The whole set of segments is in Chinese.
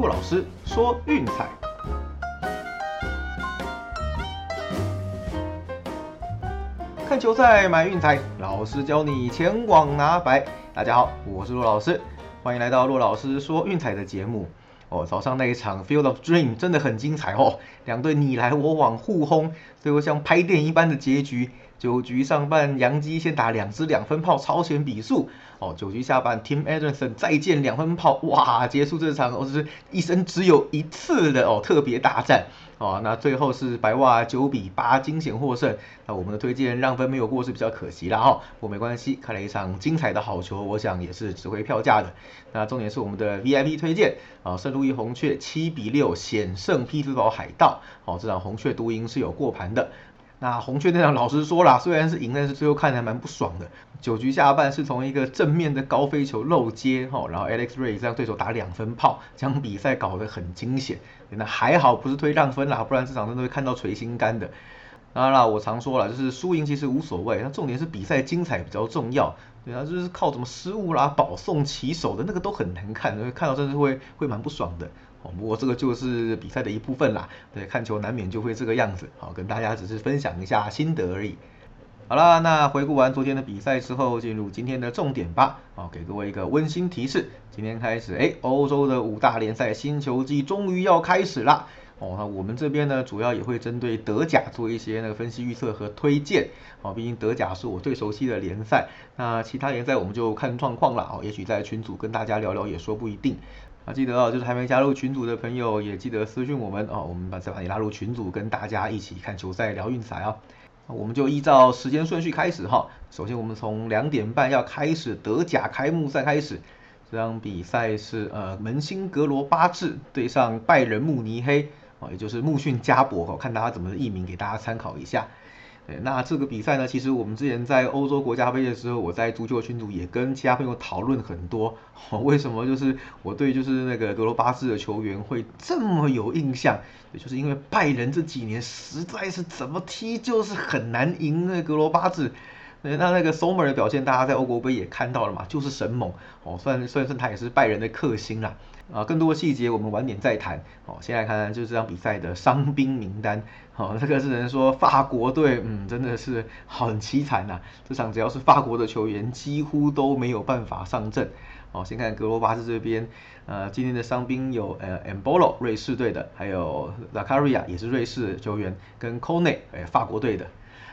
骆老师说运彩。看球赛买运彩，老师教你前往拿白。大家好，我是骆老师，欢迎来到骆老师说运彩的节目。哦，早上那一场 Field of Dream 真的很精彩哦，两队你来我往互轰，最后像拍电一般的结局。九局上半，杨基先打两支两分炮，超前比数。哦，九局下半，Tim Anderson 再见两分炮，哇，结束这场哦，是一生只有一次的哦特别大战。哦，那最后是白袜九比八惊险获胜。那我们的推荐让分没有过是比较可惜了哈，不过没关系，看了一场精彩的好球，我想也是值回票价的。那重点是我们的 VIP 推荐啊，圣路易红雀七比六险胜匹兹堡海盗。哦，这场红雀独赢是有过盘的。那红雀那场老实说啦，虽然是赢，但是最后看还蛮不爽的。九局下半是从一个正面的高飞球漏接哈，然后 Alex Ray 让对手打两分炮，将比赛搞得很惊险。那还好不是推让分啦，不然这场真的会看到垂心肝的。当然啦，我常说了，就是输赢其实无所谓，那重点是比赛精彩比较重要。对啊，就是靠什么失误啦、保送起手的那个都很难看，看到真的会会蛮不爽的。哦，不过这个就是比赛的一部分啦，对，看球难免就会这个样子。好，跟大家只是分享一下心得而已。好啦，那回顾完昨天的比赛之后，进入今天的重点吧。好，给各位一个温馨提示，今天开始，哎，欧洲的五大联赛新球季终于要开始啦。哦，那我们这边呢，主要也会针对德甲做一些那个分析预测和推荐。哦，毕竟德甲是我最熟悉的联赛，那其他联赛我们就看状况了。哦，也许在群组跟大家聊聊也说不一定。啊，记得啊，就是还没加入群组的朋友也记得私讯我们哦，我们把再把你拉入群组，跟大家一起看球赛聊运彩啊。我们就依照时间顺序开始哈。首先我们从两点半要开始德甲开幕赛开始。这场比赛是呃门兴格罗巴治对上拜仁慕尼黑。哦，也就是穆逊加博哈，看大家怎么译名给大家参考一下。那这个比赛呢，其实我们之前在欧洲国家杯的时候，我在足球群组也跟其他朋友讨论很多。哦为什么就是我对就是那个格罗巴斯的球员会这么有印象？就是因为拜仁这几年实在是怎么踢就是很难赢那格罗巴斯。那那个 Sommer 的表现，大家在欧国杯也看到了嘛，就是神猛哦。算算算，他也是拜仁的克星啦。啊，更多的细节我们晚点再谈。哦，先来看看就是这场比赛的伤兵名单。哦，这个是人说法国队，嗯，真的是很凄惨呐。这场只要是法国的球员，几乎都没有办法上阵。哦，先看格罗巴斯这边，呃，今天的伤兵有呃 Embolo 瑞士队的，还有 Zakaria 也是瑞士球员，跟 Kone 哎法国队的。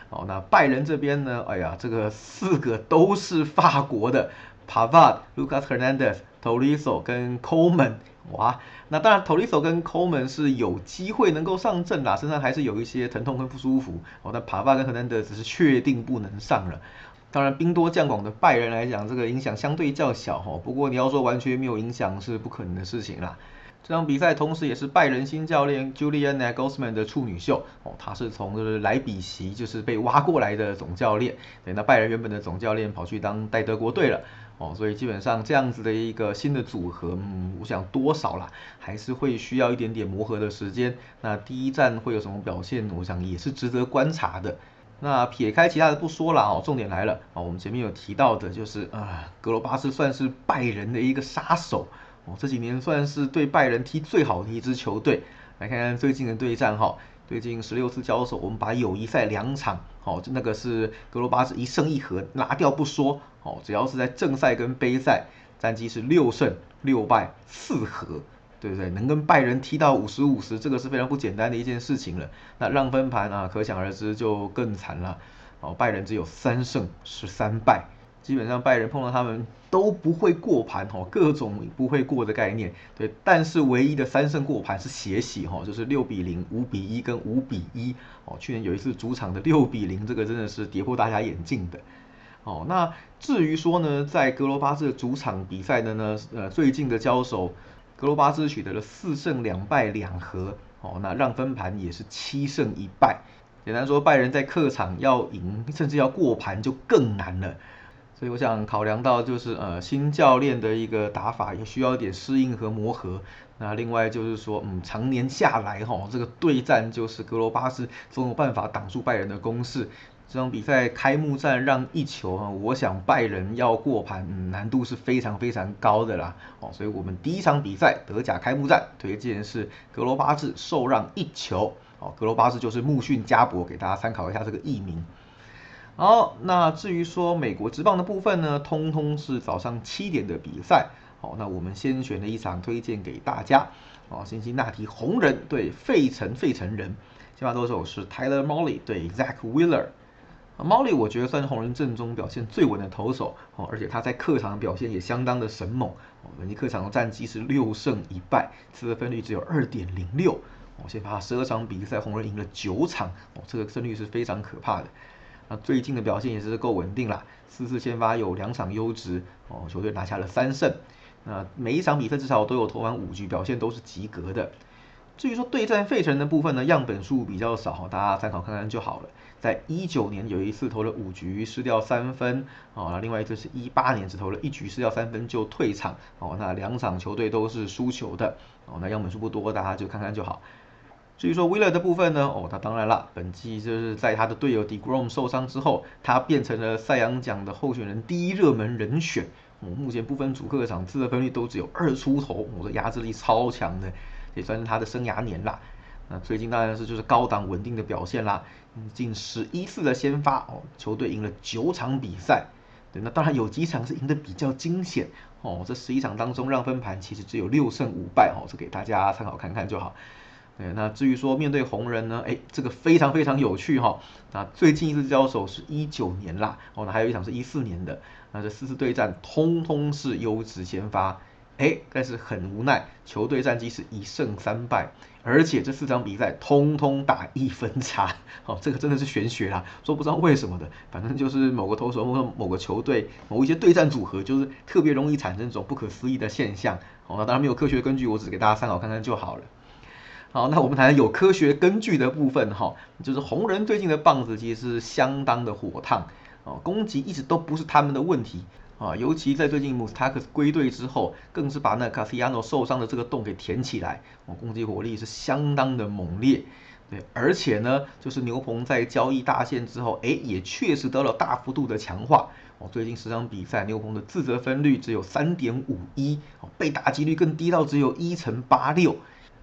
哦，那拜仁这边呢，哎呀，这个四个都是法国的，Pavard、Lucas Hernandez。Tolisso 跟 Coleman，哇，那当然 Tolisso 跟 Coleman 是有机会能够上阵啦，身上还是有一些疼痛跟不舒服。哦，那帕巴跟 Hernandez 只是确定不能上了。当然兵多将广的拜仁来讲，这个影响相对较小哈。不过你要说完全没有影响是不可能的事情啦。这场比赛同时也是拜仁新教练 Julian Nagelsmann 的处女秀哦，他是从就是莱比锡就是被挖过来的总教练。对，那拜仁原本的总教练跑去当带德国队了。哦，所以基本上这样子的一个新的组合，嗯，我想多少啦，还是会需要一点点磨合的时间。那第一站会有什么表现，我想也是值得观察的。那撇开其他的不说了哦，重点来了哦，我们前面有提到的就是啊，格罗巴斯算是拜仁的一个杀手哦，这几年算是对拜仁踢最好的一支球队。来看看最近的对战哈。最近十六次交手，我们把友谊赛两场，好，那个是格罗巴是一胜一和拿掉不说，哦，只要是在正赛跟杯赛，战绩是六胜六败四和，对不对？能跟拜仁踢到五十五十，这个是非常不简单的一件事情了。那让分盘啊，可想而知就更惨了，哦，拜仁只有三胜十三败。基本上拜仁碰到他们都不会过盘哈，各种不会过的概念，对。但是唯一的三胜过盘是血洗哈，就是六比零、五比一跟五比一哦。去年有一次主场的六比零，这个真的是跌破大家眼镜的哦。那至于说呢，在格罗巴斯的主场比赛的呢，呃，最近的交手，格罗巴斯取得了四胜两败两和哦，那让分盘也是七胜一败。简单说，拜仁在客场要赢，甚至要过盘就更难了。所以我想考量到就是呃新教练的一个打法也需要一点适应和磨合。那另外就是说嗯常年下来哈这个对战就是格罗巴斯总有办法挡住拜仁的攻势。这场比赛开幕战让一球啊，我想拜仁要过盘嗯难度是非常非常高的啦。哦，所以我们第一场比赛德甲开幕战推荐是格罗巴斯受让一球。哦，格罗巴斯就是穆逊加博，给大家参考一下这个译名。好，那至于说美国职棒的部分呢，通通是早上七点的比赛。好，那我们先选了一场推荐给大家。哦，辛辛那提红人对费城费城人，先发投手是 Tyler Molly 对 Zach Wheeler。Molly 我觉得算是红人阵中表现最稳的投手，哦，而且他在客场的表现也相当的神猛。哦，本季客场的战绩是六胜一败，次得分率只有二点零六。哦，先发十二场比赛，红人赢了九场，哦，这个胜率是非常可怕的。那最近的表现也是够稳定啦，四次先发有两场优质，哦，球队拿下了三胜。那每一场比赛至少都有投完五局，表现都是及格的。至于说对战费城的部分呢，样本数比较少，大家参考看看就好了。在一九年有一次投了五局失掉三分，哦，另外一次是一八年只投了一局失掉三分就退场，哦，那两场球队都是输球的，哦，那样本数不多，大家就看看就好。至于说威勒的部分呢，哦，他当然了，本季就是在他的队友 Degrom 受伤之后，他变成了赛扬奖的候选人第一热门人选。哦，目前不分主客场自得分率都只有二出头，我的压制力超强的，也算是他的生涯年啦。那最近当然是就是高档稳定的表现啦，近十一次的先发哦，球队赢了九场比赛，对，那当然有几场是赢得比较惊险哦，这十一场当中让分盘其实只有六胜五败哦，这给大家参考看看就好。对，那至于说面对红人呢，哎，这个非常非常有趣哈，那最近一次交手是一九年啦，哦，那还有一场是一四年的，那这四次对战通通是优质先发。哎，但是很无奈，球队战绩是一胜三败，而且这四场比赛通通打一分差，哦，这个真的是玄学啦，说不知道为什么的，反正就是某个投手或者某个球队某一些对战组合，就是特别容易产生这种不可思议的现象。哦，那当然没有科学根据，我只给大家参考看看就好了。好，那我们谈有科学根据的部分哈，就是红人最近的棒子其实是相当的火烫，哦，攻击一直都不是他们的问题。啊，尤其在最近穆斯塔克归队之后，更是把那卡西亚诺受伤的这个洞给填起来，哦，攻击火力是相当的猛烈，对，而且呢，就是牛棚在交易大线之后，哎，也确实得了大幅度的强化，哦，最近十场比赛牛棚的自责分率只有三点五一，哦，被打击率更低到只有一乘八六，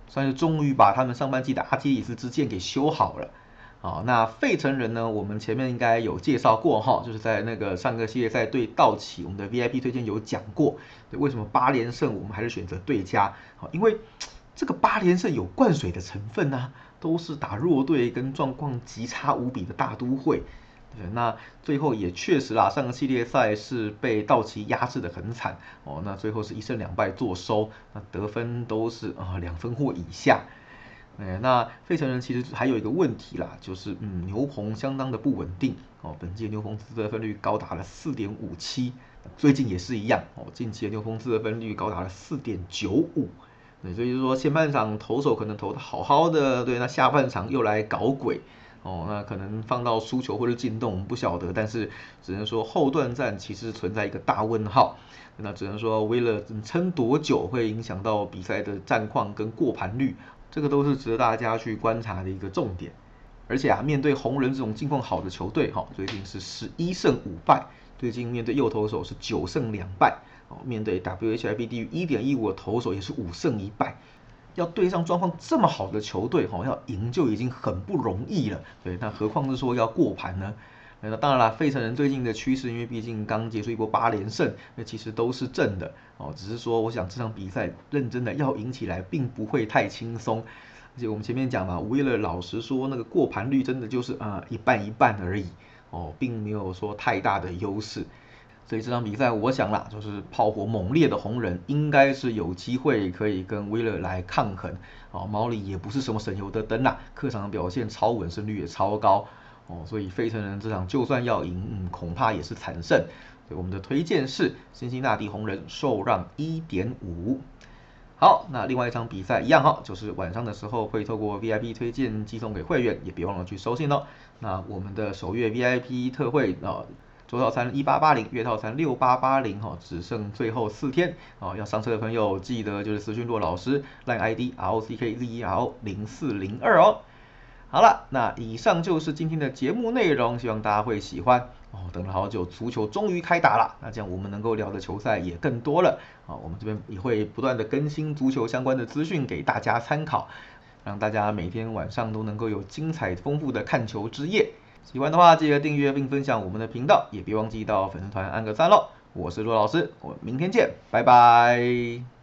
算是终于把他们上半季的阿基里斯之剑给修好了。好，那费城人呢？我们前面应该有介绍过哈，就是在那个上个系列赛对道奇，我们的 VIP 推荐有讲过，对，为什么八连胜我们还是选择对家？好，因为这个八连胜有灌水的成分呢，都是打弱队跟状况极差无比的大都会，那最后也确实啦，上个系列赛是被道奇压制的很惨哦，那最后是一胜两败坐收，那得分都是啊两分或以下。哎，那费城人其实还有一个问题啦，就是嗯牛棚相当的不稳定。哦，本届牛棚自得分率高达了四点五七，最近也是一样。哦，近期的牛棚自得分率高达了四点九五，对，所以就说前半场投手可能投的好好的，对，那下半场又来搞鬼哦，那可能放到输球或者进洞我们不晓得，但是只能说后段战其实存在一个大问号，那只能说为了撑多久会影响到比赛的战况跟过盘率。这个都是值得大家去观察的一个重点，而且啊，面对红人这种境况好的球队，哈，最近是十一胜五败，最近面对右投手是九胜两败，哦，面对 WHIP 低于一点一五的投手也是五胜一败，要对上状况这么好的球队，哈，要赢就已经很不容易了，对，那何况是说要过盘呢？那当然了，费城人最近的趋势，因为毕竟刚结束一波八连胜，那其实都是正的哦。只是说，我想这场比赛认真的要赢起来，并不会太轻松。而且我们前面讲嘛，为了老实说，那个过盘率真的就是啊一半一半而已哦，并没有说太大的优势。所以这场比赛，我想啦，就是炮火猛烈的红人应该是有机会可以跟威勒来抗衡哦。毛里也不是什么省油的灯啦，客场表现超稳，胜率也超高。哦，所以费城人这场就算要赢，嗯，恐怕也是惨胜。所以我们的推荐是辛辛那提红人受让一点五。好，那另外一场比赛一样哈，就是晚上的时候会透过 VIP 推荐寄送给会员，也别忘了去收信哦。那我们的首月 VIP 特惠啊，周套餐一八八零，月套餐六八八零哈，只剩最后四天哦，要上车的朋友记得就是私讯骆老师，，line ID R O C K Z E R 零四零二哦。好了，那以上就是今天的节目内容，希望大家会喜欢。哦，等了好久，足球终于开打了，那这样我们能够聊的球赛也更多了。啊，我们这边也会不断的更新足球相关的资讯给大家参考，让大家每天晚上都能够有精彩丰富的看球之夜。喜欢的话，记得订阅并分享我们的频道，也别忘记到粉丝团按个赞喽。我是陆老师，我们明天见，拜拜。